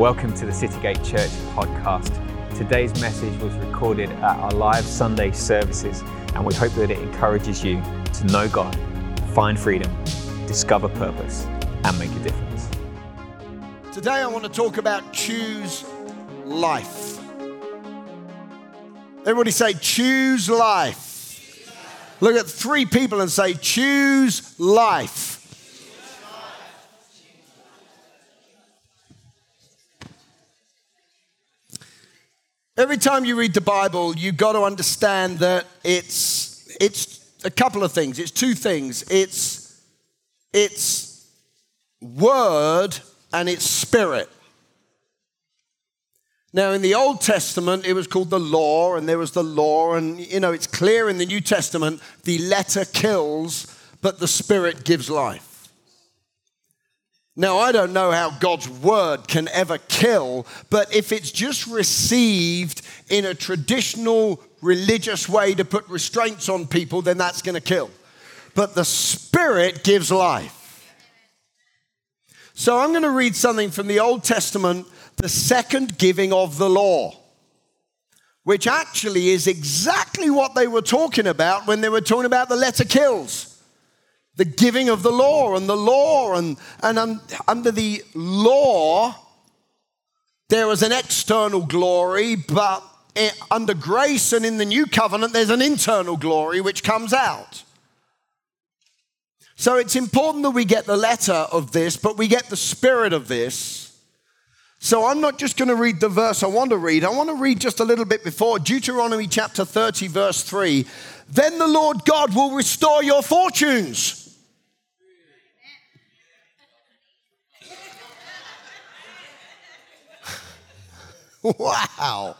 Welcome to the Citygate Church podcast. Today's message was recorded at our live Sunday services, and we hope that it encourages you to know God, find freedom, discover purpose, and make a difference. Today, I want to talk about choose life. Everybody say, choose life. Look at three people and say, choose life. Every time you read the Bible, you've got to understand that it's, it's a couple of things. It's two things. It's, it's word and it's spirit. Now, in the Old Testament, it was called the law, and there was the law, and you know, it's clear in the New Testament the letter kills, but the spirit gives life. Now, I don't know how God's word can ever kill, but if it's just received in a traditional religious way to put restraints on people, then that's going to kill. But the spirit gives life. So I'm going to read something from the Old Testament the second giving of the law, which actually is exactly what they were talking about when they were talking about the letter kills. The giving of the law and the law, and, and un, under the law, there was an external glory, but it, under grace and in the new covenant, there's an internal glory which comes out. So it's important that we get the letter of this, but we get the spirit of this so I'm not just going to read the verse I want to read. I want to read just a little bit before Deuteronomy chapter 30, verse 3. Then the Lord God will restore your fortunes. wow.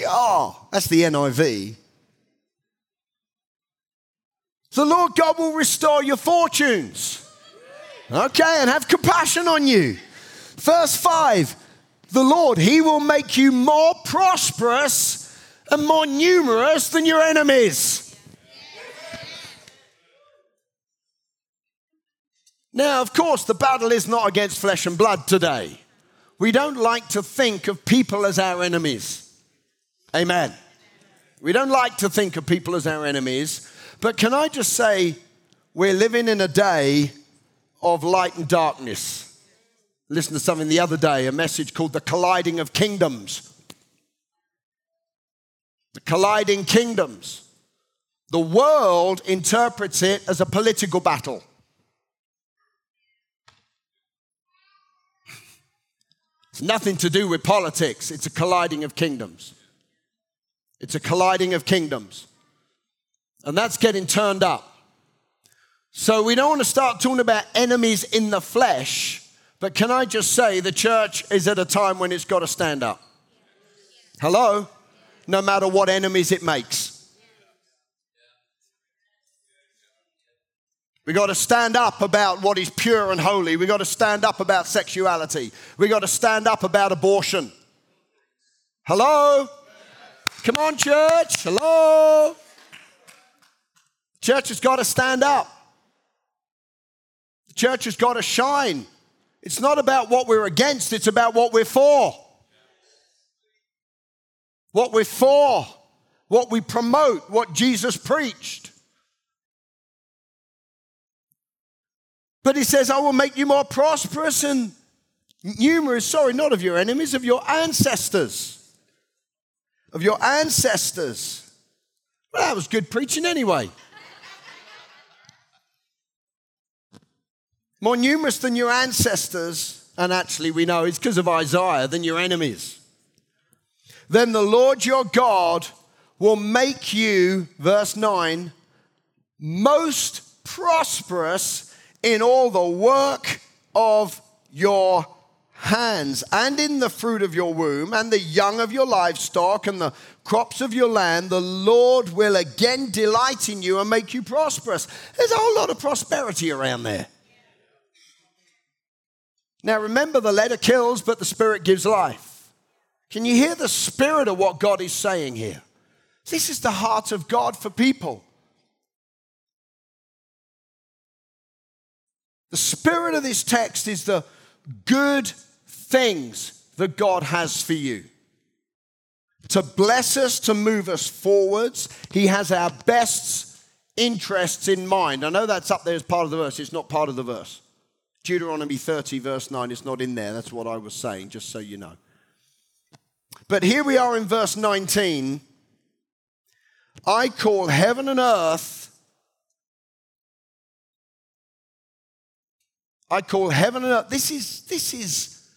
God, that's the NIV. The Lord God will restore your fortunes. Okay, and have compassion on you. Verse 5 The Lord, He will make you more prosperous and more numerous than your enemies. Now, of course, the battle is not against flesh and blood today. We don't like to think of people as our enemies. Amen. We don't like to think of people as our enemies. But can I just say, we're living in a day of light and darkness. Listen to something the other day, a message called The Colliding of Kingdoms. The colliding kingdoms. The world interprets it as a political battle. It's nothing to do with politics, it's a colliding of kingdoms. It's a colliding of kingdoms. And that's getting turned up. So we don't want to start talking about enemies in the flesh but can I just say the church is at a time when it's got to stand up? Hello? No matter what enemies it makes. We got to stand up about what is pure and holy. We got to stand up about sexuality. We got to stand up about abortion. Hello? Come on, church. Hello? Church has got to stand up. The church has got to shine. It's not about what we're against, it's about what we're for. What we're for, what we promote, what Jesus preached. But he says, I will make you more prosperous and numerous, sorry, not of your enemies, of your ancestors. Of your ancestors. Well, that was good preaching anyway. More numerous than your ancestors, and actually we know it's because of Isaiah, than your enemies. Then the Lord your God will make you, verse 9, most prosperous in all the work of your hands, and in the fruit of your womb, and the young of your livestock, and the crops of your land, the Lord will again delight in you and make you prosperous. There's a whole lot of prosperity around there. Now remember, the letter kills, but the spirit gives life. Can you hear the spirit of what God is saying here? This is the heart of God for people. The spirit of this text is the good things that God has for you. To bless us, to move us forwards. He has our best interests in mind. I know that's up there as part of the verse, it's not part of the verse. Deuteronomy 30, verse 9, it's not in there. That's what I was saying, just so you know. But here we are in verse 19. I call heaven and earth. I call heaven and earth. This is, this is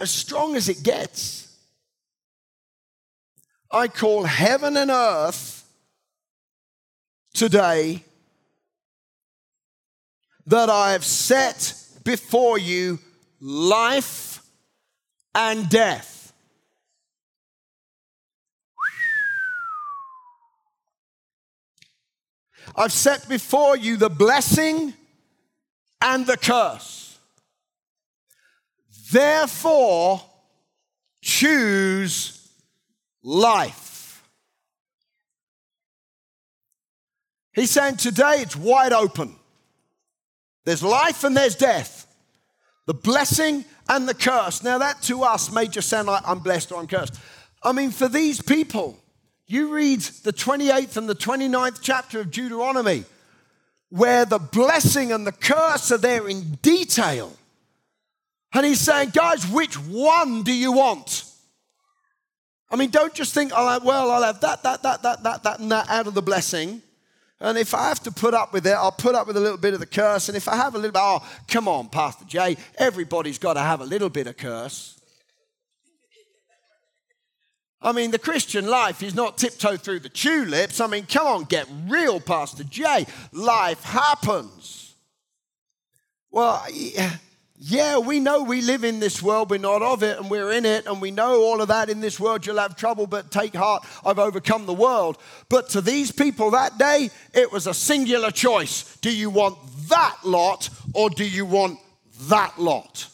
as strong as it gets. I call heaven and earth today that I have set before you life and death. I've set before you the blessing and the curse. Therefore, choose life. He's saying today it's wide open. There's life and there's death. The blessing and the curse. Now, that to us may just sound like I'm blessed or I'm cursed. I mean, for these people, you read the 28th and the 29th chapter of Deuteronomy, where the blessing and the curse are there in detail. And he's saying, guys, which one do you want? I mean, don't just think, have, well, I'll have that, that, that, that, that, that, and that out of the blessing. And if I have to put up with it, I'll put up with a little bit of the curse. And if I have a little bit, oh, come on, Pastor Jay, everybody's got to have a little bit of curse. I mean, the Christian life is not tiptoe through the tulips. I mean, come on, get real, Pastor Jay. Life happens. Well, yeah yeah, we know we live in this world, we're not of it, and we're in it, and we know all of that in this world. You'll have trouble, but take heart, I've overcome the world. But to these people that day, it was a singular choice. Do you want that lot, or do you want that lot?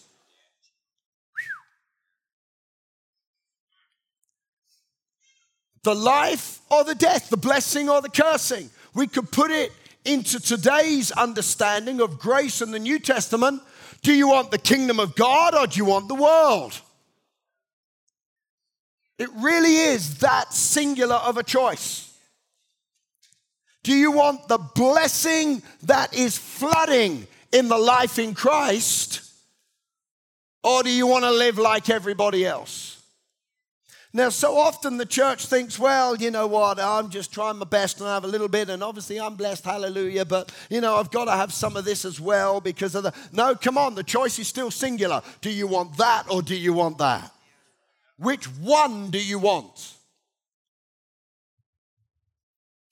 The life or the death, the blessing or the cursing. We could put it into today's understanding of grace in the New Testament do you want the kingdom of God or do you want the world? It really is that singular of a choice. Do you want the blessing that is flooding in the life in Christ? Or do you want to live like everybody else? Now, so often the church thinks, well, you know what, I'm just trying my best and I have a little bit, and obviously I'm blessed, hallelujah, but, you know, I've got to have some of this as well because of the. No, come on, the choice is still singular. Do you want that or do you want that? Which one do you want?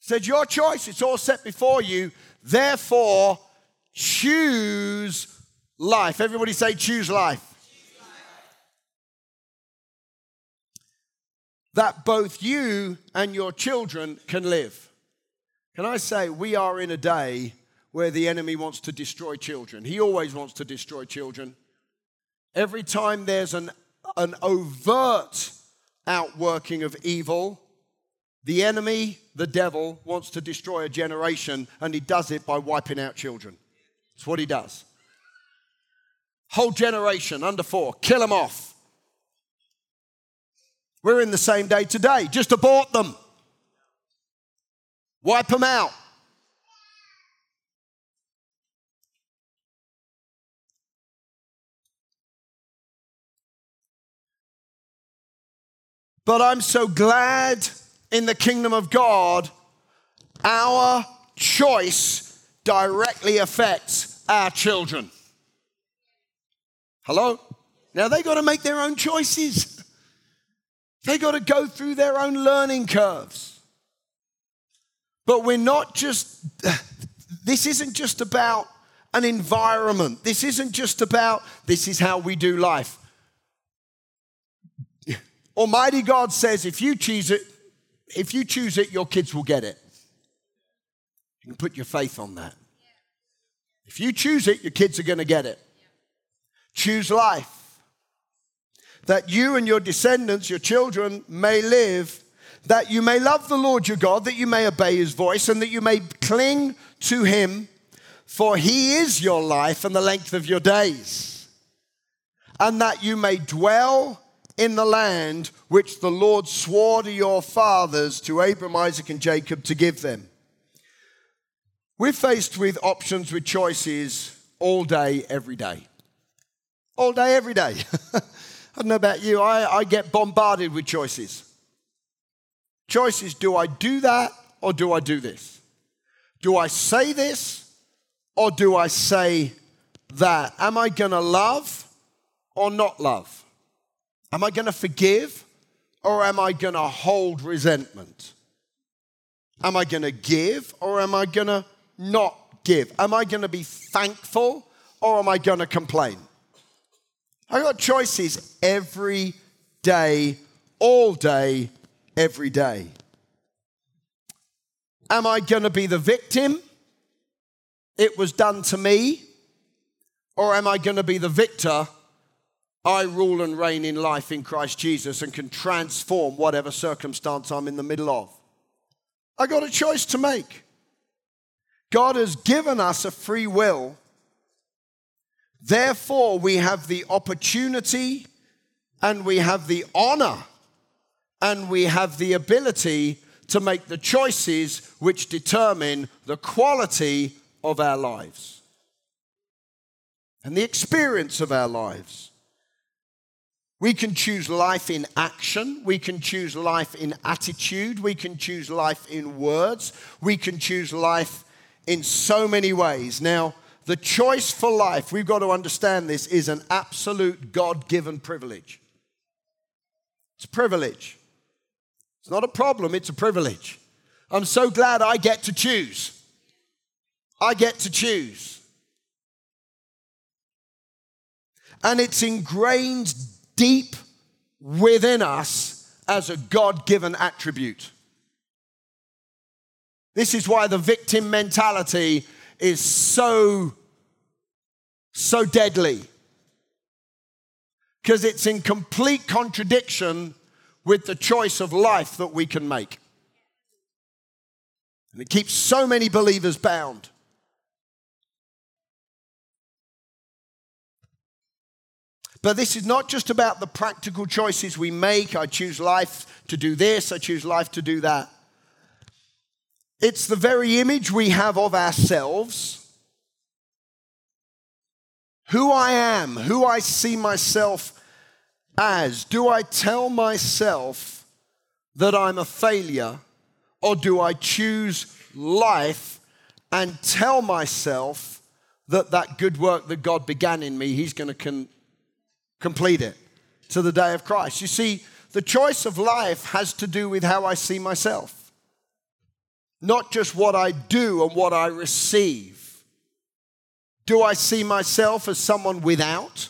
Said, your choice, it's all set before you, therefore choose life. Everybody say, choose life. That both you and your children can live. Can I say, we are in a day where the enemy wants to destroy children. He always wants to destroy children. Every time there's an, an overt outworking of evil, the enemy, the devil, wants to destroy a generation, and he does it by wiping out children. That's what he does. Whole generation under four, kill them off. We're in the same day today. Just abort them, wipe them out. But I'm so glad in the kingdom of God, our choice directly affects our children. Hello? Now they got to make their own choices. They got to go through their own learning curves. But we're not just, this isn't just about an environment. This isn't just about, this is how we do life. Almighty God says, if you choose it, if you choose it, your kids will get it. You can put your faith on that. If you choose it, your kids are going to get it. Choose life that you and your descendants, your children, may live, that you may love the Lord your God, that you may obey his voice, and that you may cling to him, for he is your life and the length of your days. and that you may dwell in the land which the Lord swore to your fathers, to Abraham, Isaac, and Jacob, to give them. We're faced with options, with choices all day, every day. All day, every day. I don't know about you, I, I get bombarded with choices. Choices do I do that or do I do this? Do I say this or do I say that? Am I going to love or not love? Am I going to forgive or am I going to hold resentment? Am I going to give or am I going to not give? Am I going to be thankful or am I going to complain? I got choices every day, all day, every day. Am I going to be the victim? It was done to me. Or am I going to be the victor? I rule and reign in life in Christ Jesus and can transform whatever circumstance I'm in the middle of. I got a choice to make. God has given us a free will. Therefore, we have the opportunity and we have the honor and we have the ability to make the choices which determine the quality of our lives and the experience of our lives. We can choose life in action. We can choose life in attitude. We can choose life in words. We can choose life in so many ways. Now, the choice for life, we've got to understand this, is an absolute God given privilege. It's privilege. It's not a problem, it's a privilege. I'm so glad I get to choose. I get to choose. And it's ingrained deep within us as a God given attribute. This is why the victim mentality is so, so deadly. Because it's in complete contradiction with the choice of life that we can make. And it keeps so many believers bound. But this is not just about the practical choices we make. I choose life to do this, I choose life to do that. It's the very image we have of ourselves, who I am, who I see myself as. Do I tell myself that I'm a failure, or do I choose life and tell myself that that good work that God began in me, He's going to con- complete it to the day of Christ? You see, the choice of life has to do with how I see myself, not just what I do and what I receive. Do I see myself as someone without?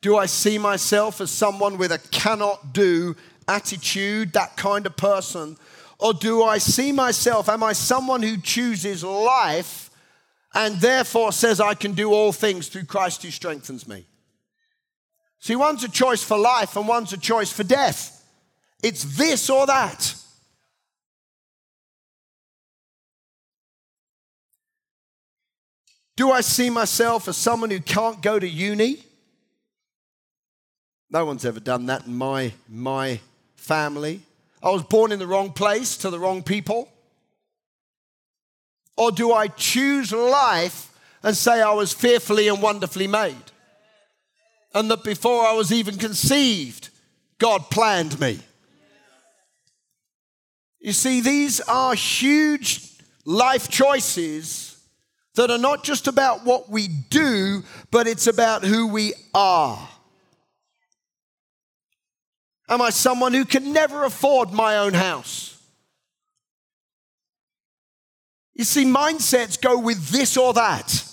Do I see myself as someone with a cannot do attitude, that kind of person? Or do I see myself, am I someone who chooses life and therefore says, I can do all things through Christ who strengthens me? See, one's a choice for life and one's a choice for death. It's this or that. Do I see myself as someone who can't go to uni? No one's ever done that in my, my family. I was born in the wrong place to the wrong people. Or do I choose life and say I was fearfully and wonderfully made? And that before I was even conceived, God planned me. You see, these are huge life choices that are not just about what we do, but it's about who we are. Am I someone who can never afford my own house? You see, mindsets go with this or that.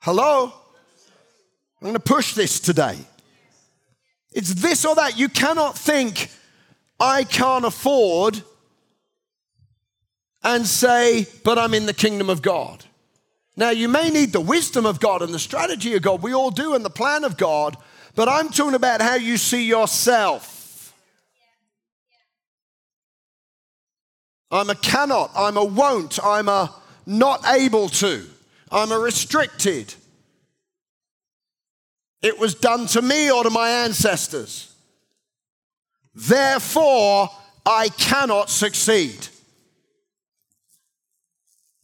Hello? I'm going to push this today. It's this or that. You cannot think, I can't afford, and say, but I'm in the kingdom of God. Now, you may need the wisdom of God and the strategy of God. We all do, and the plan of God. But I'm talking about how you see yourself. I'm a cannot, I'm a won't, I'm a not able to, I'm a restricted. it was done to me or to my ancestors. Therefore, I cannot succeed.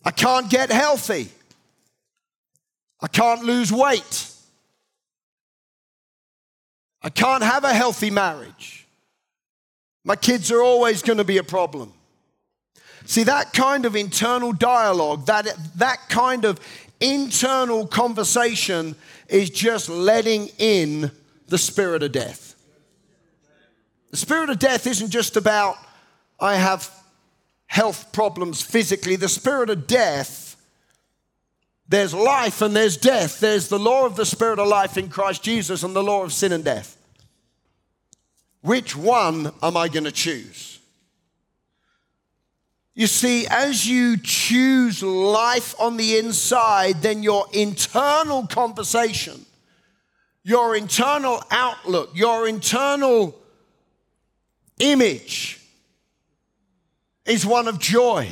I can't get healthy. I can't lose weight. I can't have a healthy marriage. My kids are always going to be a problem. See, that kind of internal dialogue, that, that kind of internal conversation is just letting in the spirit of death. The spirit of death isn't just about, I have health problems physically. The spirit of death, there's life and there's death. There's the law of the spirit of life in Christ Jesus and the law of sin and death. Which one am I going to choose? You see, as you choose life on the inside, then your internal conversation, your internal outlook, your internal image is one of joy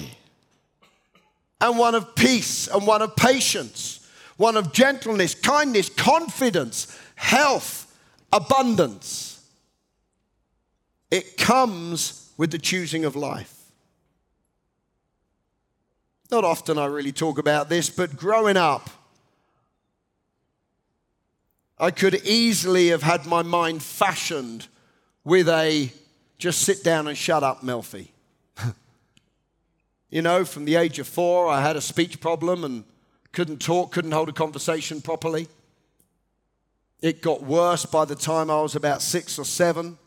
and one of peace and one of patience, one of gentleness, kindness, confidence, health, abundance. It comes with the choosing of life. Not often I really talk about this, but growing up, I could easily have had my mind fashioned with a just sit down and shut up, Melfi. You know, from the age of four, I had a speech problem and couldn't talk, couldn't hold a conversation properly. It got worse by the time I was about six or seven.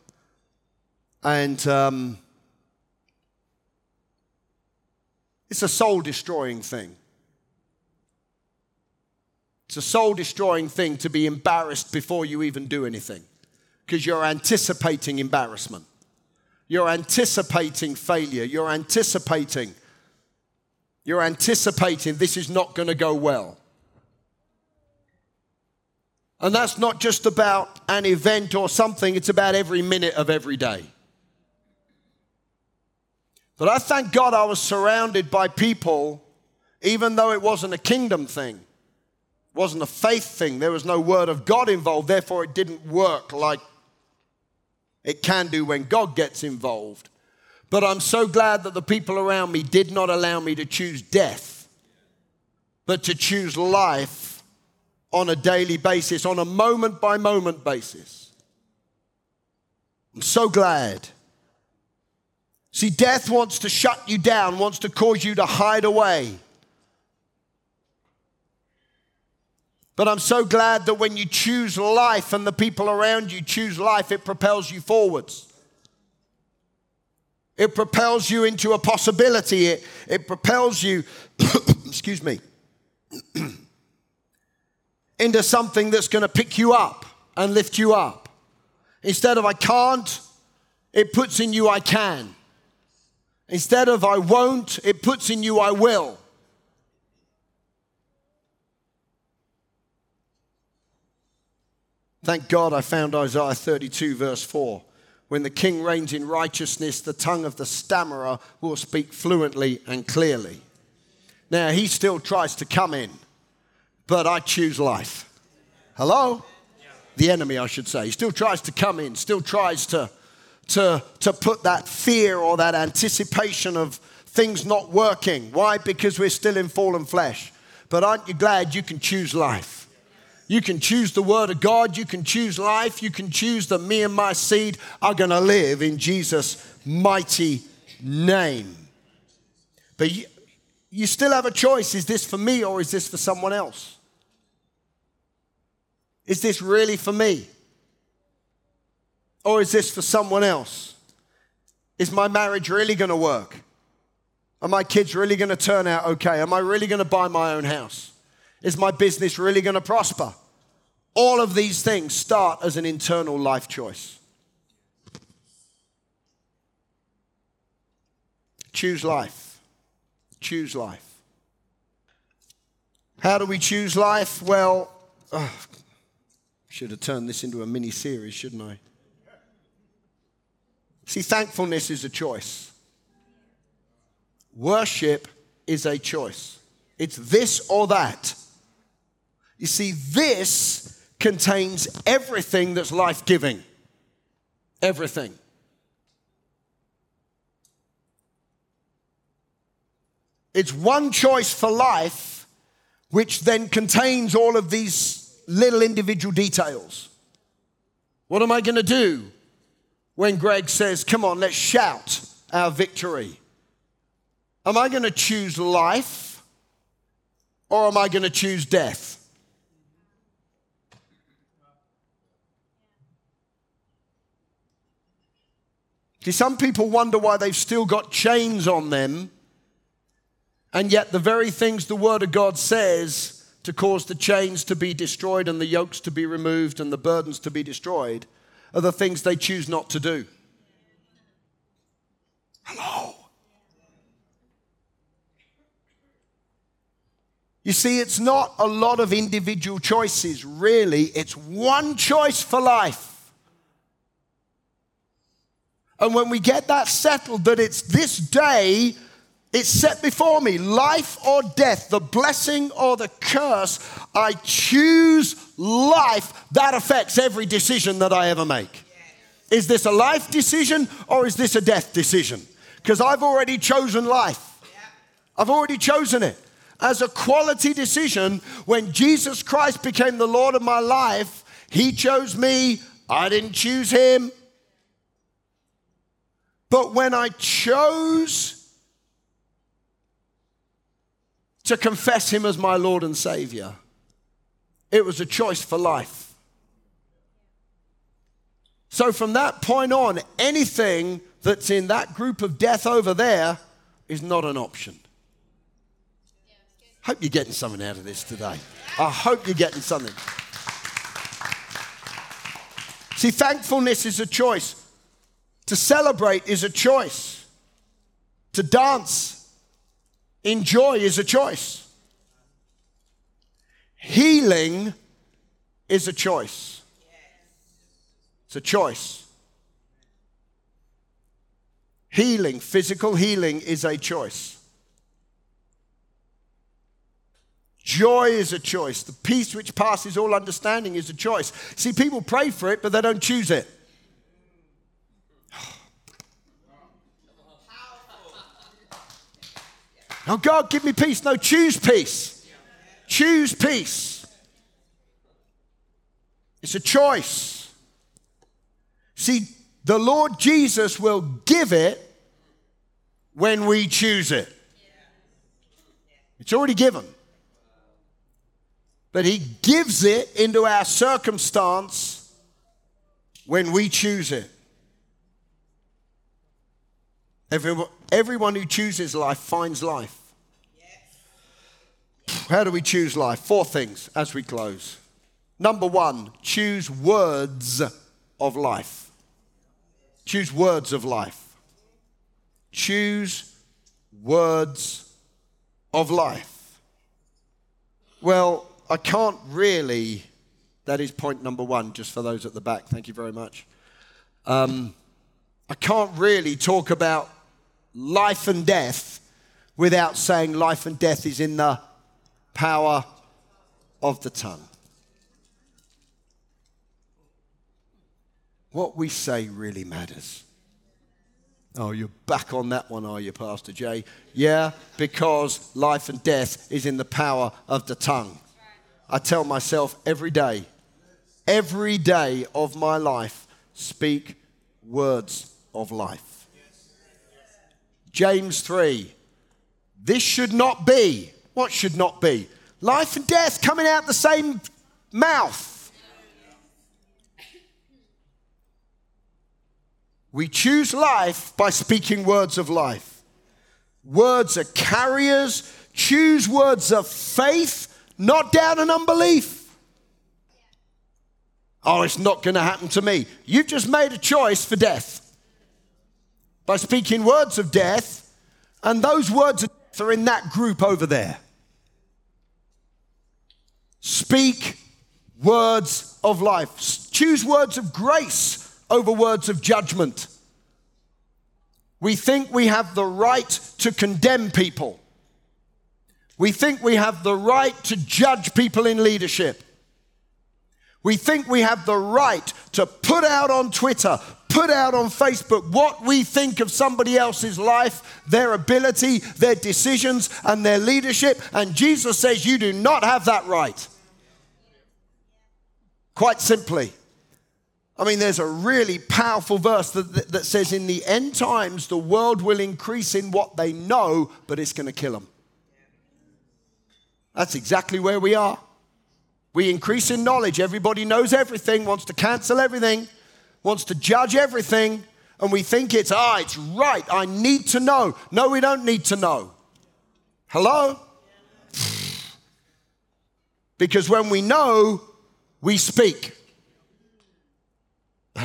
And um, It's a soul destroying thing. It's a soul destroying thing to be embarrassed before you even do anything because you're anticipating embarrassment. You're anticipating failure. You're anticipating. You're anticipating this is not going to go well. And that's not just about an event or something, it's about every minute of every day. But I thank God I was surrounded by people, even though it wasn't a kingdom thing, it wasn't a faith thing, there was no word of God involved, therefore it didn't work like it can do when God gets involved. But I'm so glad that the people around me did not allow me to choose death, but to choose life on a daily basis, on a moment by moment basis. I'm so glad See, death wants to shut you down, wants to cause you to hide away. But I'm so glad that when you choose life and the people around you choose life, it propels you forwards. It propels you into a possibility. It, it propels you, excuse me, into something that's going to pick you up and lift you up. Instead of I can't, it puts in you I can. Instead of I won't, it puts in you I will. Thank God I found Isaiah 32, verse 4. When the king reigns in righteousness, the tongue of the stammerer will speak fluently and clearly. Now, he still tries to come in, but I choose life. Hello? The enemy, I should say. He still tries to come in, still tries to to, to put that fear or that anticipation of things not working. Why? Because we're still in fallen flesh. But aren't you glad you can choose life? You can choose the Word of God. You can choose life. You can choose that me and my seed are going to live in Jesus' mighty name. But you, you still have a choice is this for me or is this for someone else? Is this really for me? Or is this for someone else? Is my marriage really going to work? Are my kids really going to turn out okay? Am I really going to buy my own house? Is my business really going to prosper? All of these things start as an internal life choice. Choose life. Choose life. How do we choose life? Well, oh, should have turned this into a mini series, shouldn't I? See, thankfulness is a choice. Worship is a choice. It's this or that. You see, this contains everything that's life giving. Everything. It's one choice for life, which then contains all of these little individual details. What am I going to do when Greg says, Come on, let's shout our victory? Am I going to choose life or am I going to choose death? See, some people wonder why they've still got chains on them, and yet the very things the Word of God says to cause the chains to be destroyed and the yokes to be removed and the burdens to be destroyed are the things they choose not to do. Hello. You see, it's not a lot of individual choices, really, it's one choice for life. And when we get that settled, that it's this day, it's set before me life or death, the blessing or the curse, I choose life. That affects every decision that I ever make. Is this a life decision or is this a death decision? Because I've already chosen life. I've already chosen it as a quality decision. When Jesus Christ became the Lord of my life, He chose me. I didn't choose Him. But when I chose to confess Him as my Lord and Savior, it was a choice for life. So from that point on, anything that's in that group of death over there is not an option. Hope you're getting something out of this today. I hope you're getting something. See, thankfulness is a choice. To celebrate is a choice. To dance in joy is a choice. Healing is a choice. It's a choice. Healing, physical healing, is a choice. Joy is a choice. The peace which passes all understanding is a choice. See, people pray for it, but they don't choose it. Oh, God, give me peace. No, choose peace. Choose peace. It's a choice. See, the Lord Jesus will give it when we choose it. It's already given. But He gives it into our circumstance when we choose it. Everyone, everyone who chooses life finds life. How do we choose life? Four things as we close. Number one, choose words of life. Choose words of life. Choose words of life. Well, I can't really, that is point number one, just for those at the back. Thank you very much. Um, I can't really talk about life and death without saying life and death is in the power of the tongue. What we say really matters. Oh, you're back on that one, are you, Pastor Jay? Yeah, because life and death is in the power of the tongue. I tell myself every day, every day of my life, speak words of life. James 3. This should not be. What should not be? Life and death coming out the same mouth. We choose life by speaking words of life. Words are carriers. Choose words of faith, not doubt and unbelief. Oh, it's not going to happen to me. You've just made a choice for death by speaking words of death, and those words of death are in that group over there. Speak words of life. Choose words of grace over words of judgment. We think we have the right to condemn people. We think we have the right to judge people in leadership. We think we have the right to put out on Twitter, put out on Facebook what we think of somebody else's life, their ability, their decisions, and their leadership. And Jesus says you do not have that right. Quite simply. I mean, there's a really powerful verse that, that, that says, In the end times, the world will increase in what they know, but it's going to kill them. That's exactly where we are. We increase in knowledge. Everybody knows everything, wants to cancel everything, wants to judge everything, and we think it's, ah, it's right. I need to know. No, we don't need to know. Hello? Because when we know, we speak.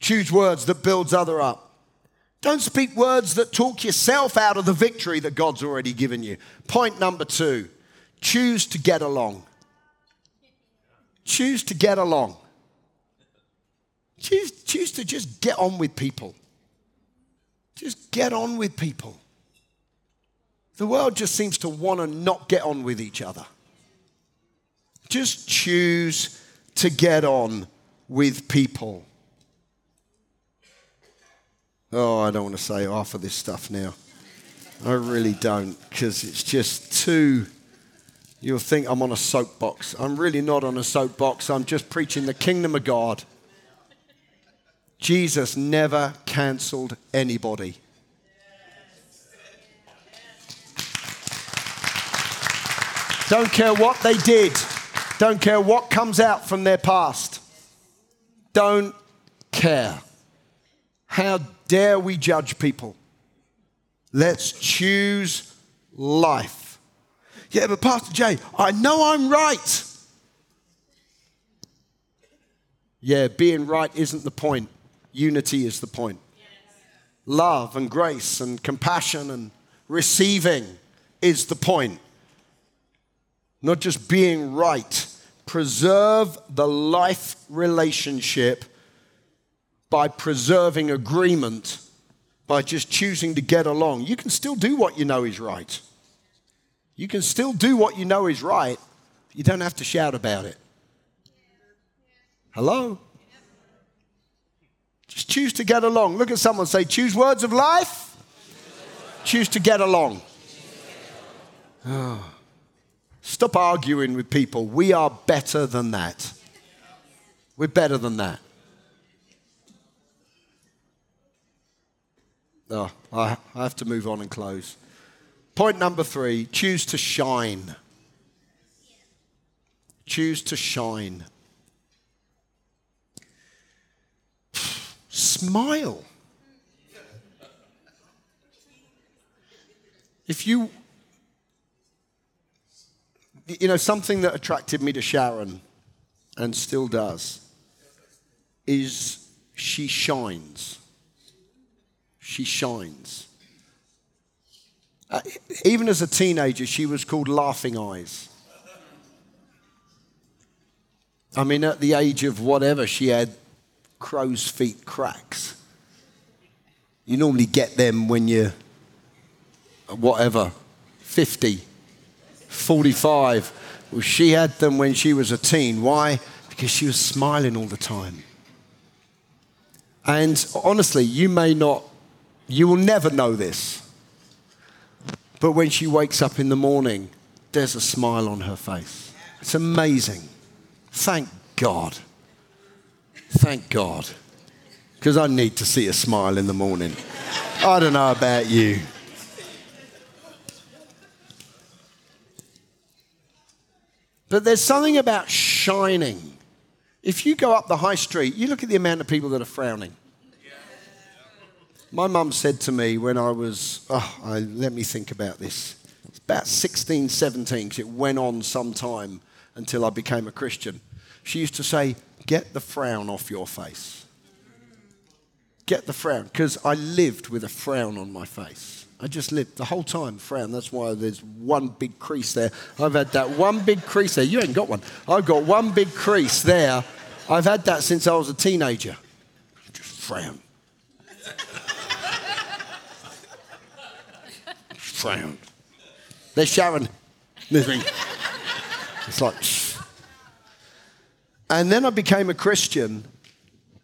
Choose words that builds other up. Don't speak words that talk yourself out of the victory that God's already given you. Point number two choose to get along. Choose to get along. Choose, choose to just get on with people. Just get on with people. The world just seems to want to not get on with each other. Just choose to get on with people. Oh, I don't want to say half of this stuff now. I really don't, because it's just too. You'll think I'm on a soapbox. I'm really not on a soapbox. I'm just preaching the kingdom of God. Jesus never cancelled anybody. Don't care what they did, don't care what comes out from their past. Don't care. How dare we judge people? Let's choose life. Yeah, but Pastor Jay, I know I'm right. Yeah, being right isn't the point. Unity is the point. Love and grace and compassion and receiving is the point. Not just being right. Preserve the life relationship by preserving agreement, by just choosing to get along. You can still do what you know is right. You can still do what you know is right. You don't have to shout about it. Hello? Just choose to get along. Look at someone say, choose words of life, choose to get along. Oh. Stop arguing with people. We are better than that. We're better than that. Oh, I have to move on and close. Point number three choose to shine. Choose to shine. Smile. If you, you know, something that attracted me to Sharon and still does is she shines she shines. Uh, even as a teenager, she was called Laughing Eyes. I mean, at the age of whatever, she had crow's feet cracks. You normally get them when you're, whatever, 50, 45. Well, she had them when she was a teen. Why? Because she was smiling all the time. And honestly, you may not you will never know this. But when she wakes up in the morning, there's a smile on her face. It's amazing. Thank God. Thank God. Because I need to see a smile in the morning. I don't know about you. But there's something about shining. If you go up the high street, you look at the amount of people that are frowning. My mum said to me when I was, oh, I, let me think about this. It's about 16, 17, because it went on some time until I became a Christian. She used to say, Get the frown off your face. Get the frown, because I lived with a frown on my face. I just lived the whole time frown. That's why there's one big crease there. I've had that one big crease there. You ain't got one. I've got one big crease there. I've had that since I was a teenager. Just frown. frowned. There's Sharon. It's like, And then I became a Christian,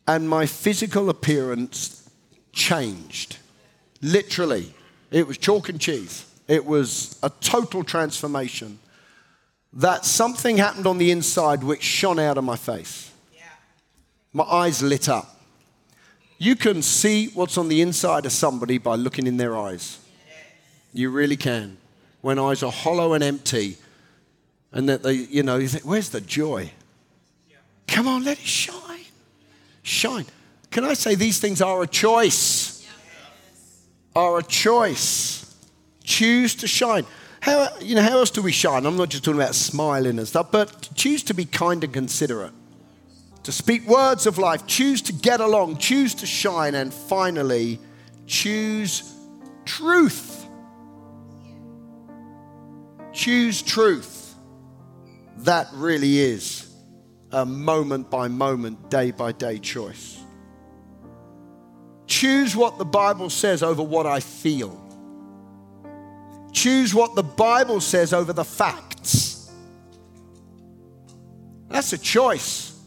and my physical appearance changed. Literally. It was chalk and cheese. It was a total transformation. That something happened on the inside which shone out of my face. My eyes lit up. You can see what's on the inside of somebody by looking in their eyes. You really can. When eyes are hollow and empty, and that they, you know, you think, where's the joy? Come on, let it shine. Shine. Can I say these things are a choice? Are a choice. Choose to shine. How, you know, how else do we shine? I'm not just talking about smiling and stuff, but choose to be kind and considerate, to speak words of life, choose to get along, choose to shine, and finally, choose truth. Choose truth. That really is a moment by moment, day by day choice. Choose what the Bible says over what I feel. Choose what the Bible says over the facts. That's a choice.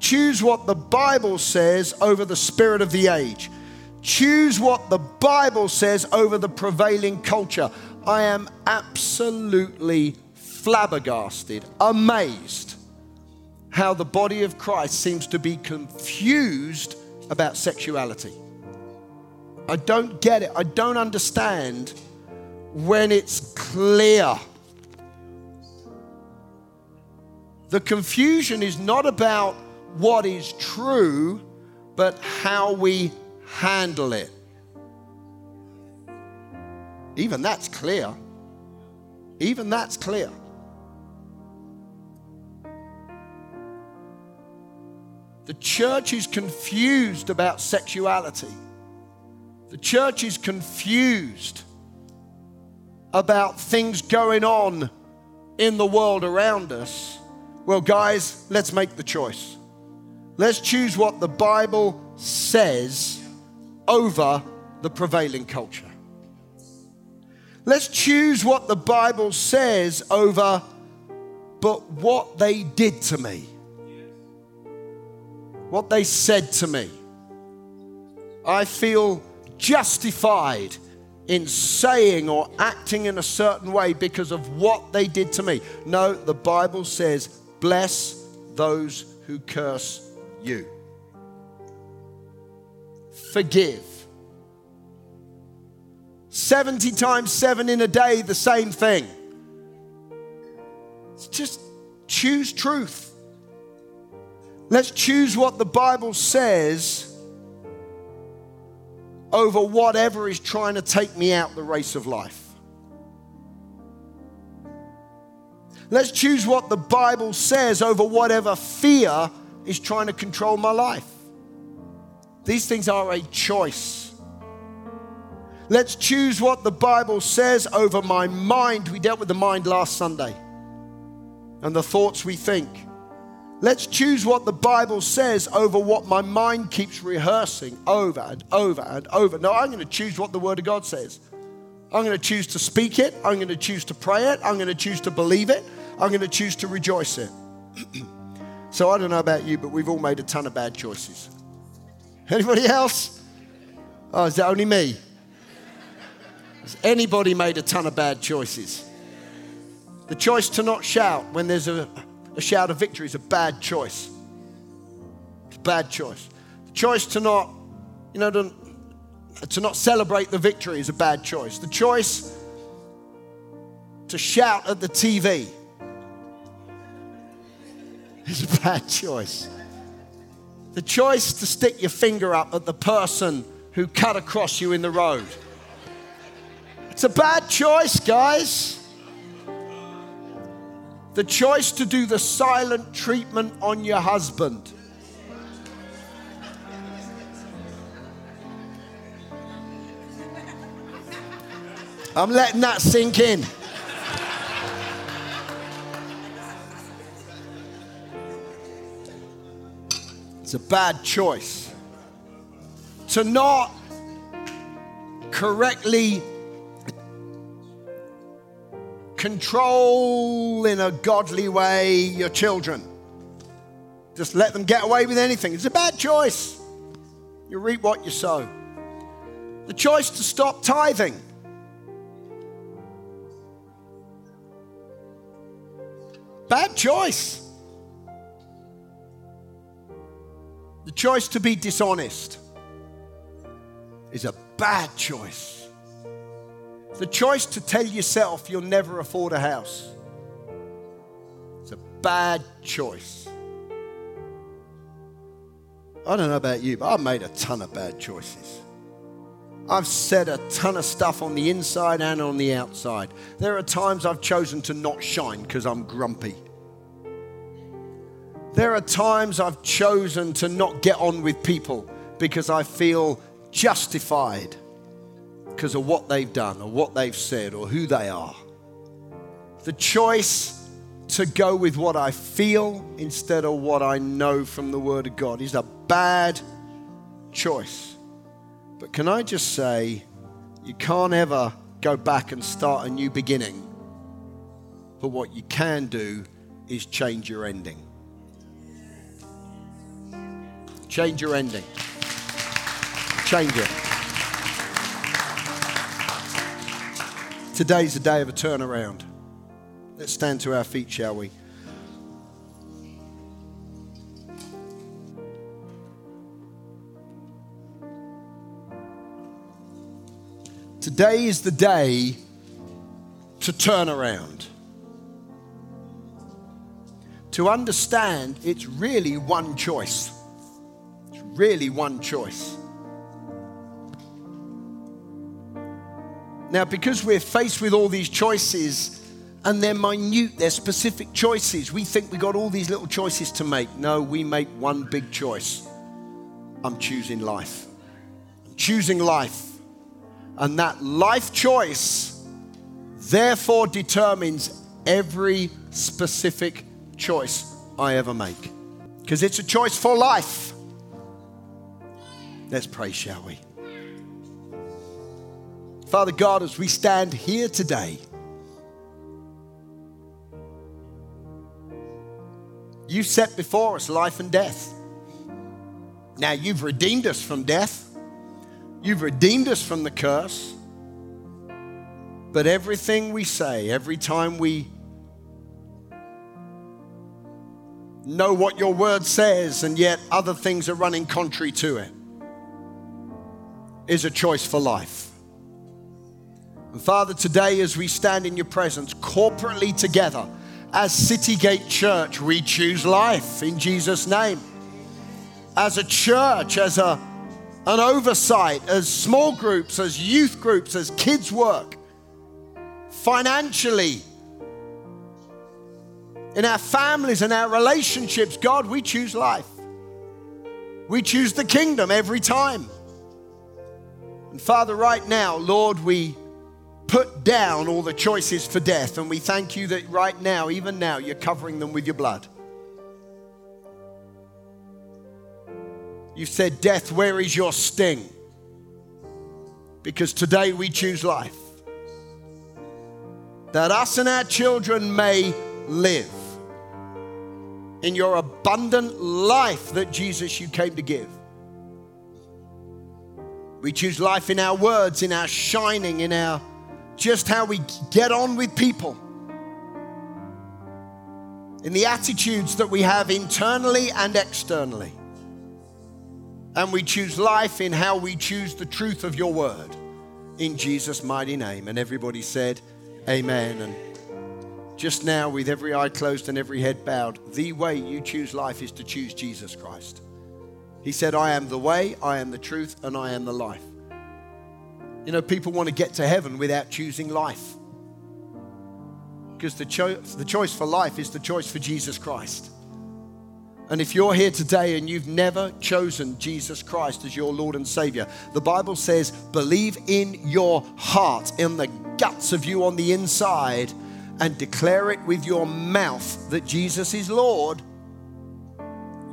Choose what the Bible says over the spirit of the age. Choose what the Bible says over the prevailing culture. I am absolutely flabbergasted, amazed how the body of Christ seems to be confused about sexuality. I don't get it. I don't understand when it's clear. The confusion is not about what is true, but how we handle it. Even that's clear. Even that's clear. The church is confused about sexuality. The church is confused about things going on in the world around us. Well, guys, let's make the choice. Let's choose what the Bible says over the prevailing culture. Let's choose what the Bible says over, but what they did to me what they said to me. I feel justified in saying or acting in a certain way because of what they did to me. No, the Bible says, bless those who curse you. Forgive. 70 times 7 in a day, the same thing. Just choose truth. Let's choose what the Bible says over whatever is trying to take me out the race of life. Let's choose what the Bible says over whatever fear is trying to control my life. These things are a choice. Let's choose what the Bible says over my mind. We dealt with the mind last Sunday and the thoughts we think. Let's choose what the Bible says over what my mind keeps rehearsing over and over and over. No, I'm going to choose what the Word of God says. I'm going to choose to speak it. I'm going to choose to pray it. I'm going to choose to believe it. I'm going to choose to rejoice it. so I don't know about you, but we've all made a ton of bad choices. Anybody else? Oh, is that only me? Has anybody made a ton of bad choices? The choice to not shout when there's a a shout of victory is a bad choice. It's a bad choice. The choice to not, you know, to, to not celebrate the victory is a bad choice. The choice to shout at the TV is a bad choice. The choice to stick your finger up at the person who cut across you in the road. It's a bad choice, guys. The choice to do the silent treatment on your husband. I'm letting that sink in. It's a bad choice. To not correctly control in a godly way your children. Just let them get away with anything. It's a bad choice. You reap what you sow. The choice to stop tithing. Bad choice. The choice to be dishonest is a bad choice. The choice to tell yourself you'll never afford a house. It's a bad choice. I don't know about you, but I've made a ton of bad choices. I've said a ton of stuff on the inside and on the outside. There are times I've chosen to not shine because I'm grumpy. There are times I've chosen to not get on with people because I feel justified because of what they've done or what they've said or who they are. The choice to go with what I feel instead of what I know from the Word of God is a bad choice. But can I just say, you can't ever go back and start a new beginning. But what you can do is change your ending. Change your ending. Change it. Today's a day of a turnaround. Let's stand to our feet, shall we? Today is the day to turn around. To understand it's really one choice. It's really one choice. Now, because we're faced with all these choices and they're minute, they're specific choices, we think we got all these little choices to make. No, we make one big choice. I'm choosing life. I'm choosing life. And that life choice therefore determines every specific choice I ever make. Because it's a choice for life. Let's pray, shall we? Father God, as we stand here today, you set before us life and death. Now, you've redeemed us from death, you've redeemed us from the curse. But everything we say, every time we know what your word says, and yet other things are running contrary to it, is a choice for life. And Father, today as we stand in your presence corporately together as City Gate Church, we choose life in Jesus' name. As a church, as a, an oversight, as small groups, as youth groups, as kids' work, financially, in our families and our relationships, God, we choose life. We choose the kingdom every time. And Father, right now, Lord, we put down all the choices for death. And we thank you that right now, even now, you're covering them with your blood. You said, Death, where is your sting? Because today we choose life. That us and our children may live in your abundant life that Jesus you came to give. We choose life in our words, in our shining, in our just how we get on with people, in the attitudes that we have internally and externally. And we choose life in how we choose the truth of your word in Jesus' mighty name. And everybody said, Amen. And just now, with every eye closed and every head bowed, the way you choose life is to choose Jesus Christ. He said, I am the way, I am the truth, and I am the life. You know, people want to get to heaven without choosing life. Because the, cho- the choice for life is the choice for Jesus Christ. And if you're here today and you've never chosen Jesus Christ as your Lord and Savior, the Bible says, believe in your heart, in the guts of you on the inside, and declare it with your mouth that Jesus is Lord,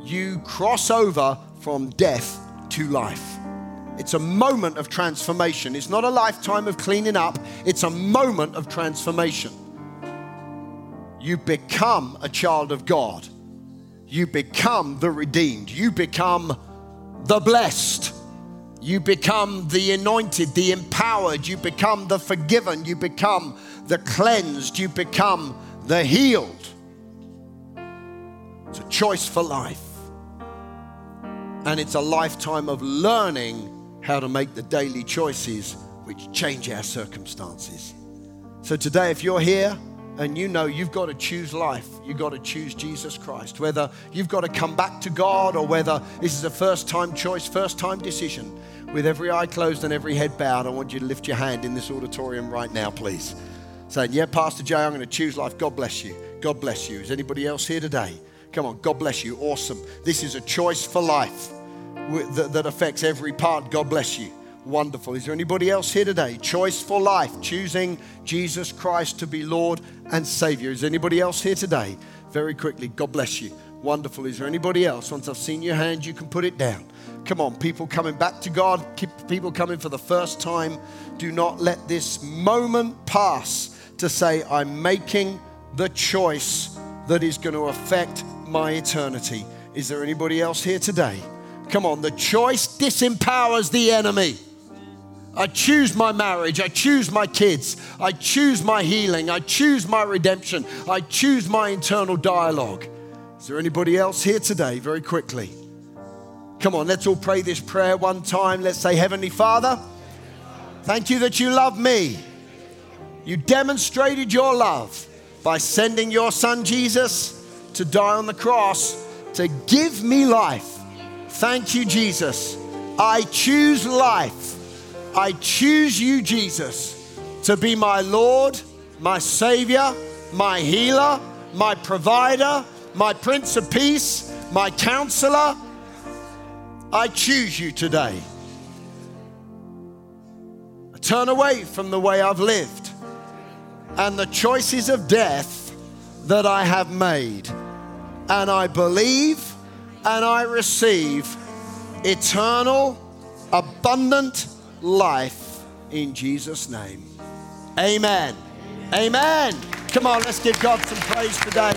you cross over from death to life. It's a moment of transformation. It's not a lifetime of cleaning up, it's a moment of transformation. You become a child of God. you become the redeemed, you become the blessed, you become the anointed, the empowered, you become the forgiven, you become the cleansed, you become the healed. It's a choice for life. And it's a lifetime of learning how to make the daily choices which change our circumstances. So today, if you're here and you know you've got to choose life, you've got to choose Jesus Christ, whether you've got to come back to God or whether this is a first time choice, first time decision, with every eye closed and every head bowed, I want you to lift your hand in this auditorium right now, please. Saying, Yeah, Pastor Jay, I'm going to choose life. God bless you. God bless you. Is anybody else here today? Come on, God bless you. Awesome. This is a choice for life that affects every part. God bless you. Wonderful. Is there anybody else here today? Choice for life, choosing Jesus Christ to be Lord and Savior. Is anybody else here today? Very quickly, God bless you. Wonderful. Is there anybody else? Once I've seen your hand, you can put it down. Come on, people coming back to God, people coming for the first time. Do not let this moment pass to say, I'm making the choice that is going to affect my eternity. Is there anybody else here today? Come on, the choice disempowers the enemy. I choose my marriage. I choose my kids. I choose my healing. I choose my redemption. I choose my internal dialogue. Is there anybody else here today? Very quickly. Come on, let's all pray this prayer one time. Let's say, Heavenly Father, thank you that you love me. You demonstrated your love by sending your son Jesus to die on the cross to give me life. Thank you, Jesus. I choose life. I choose you, Jesus, to be my Lord, my Savior, my healer, my provider, my Prince of Peace, my counselor. I choose you today. I turn away from the way I've lived and the choices of death that I have made. And I believe and I receive eternal, abundant life in Jesus' name. Amen. Amen. Come on, let's give God some praise today.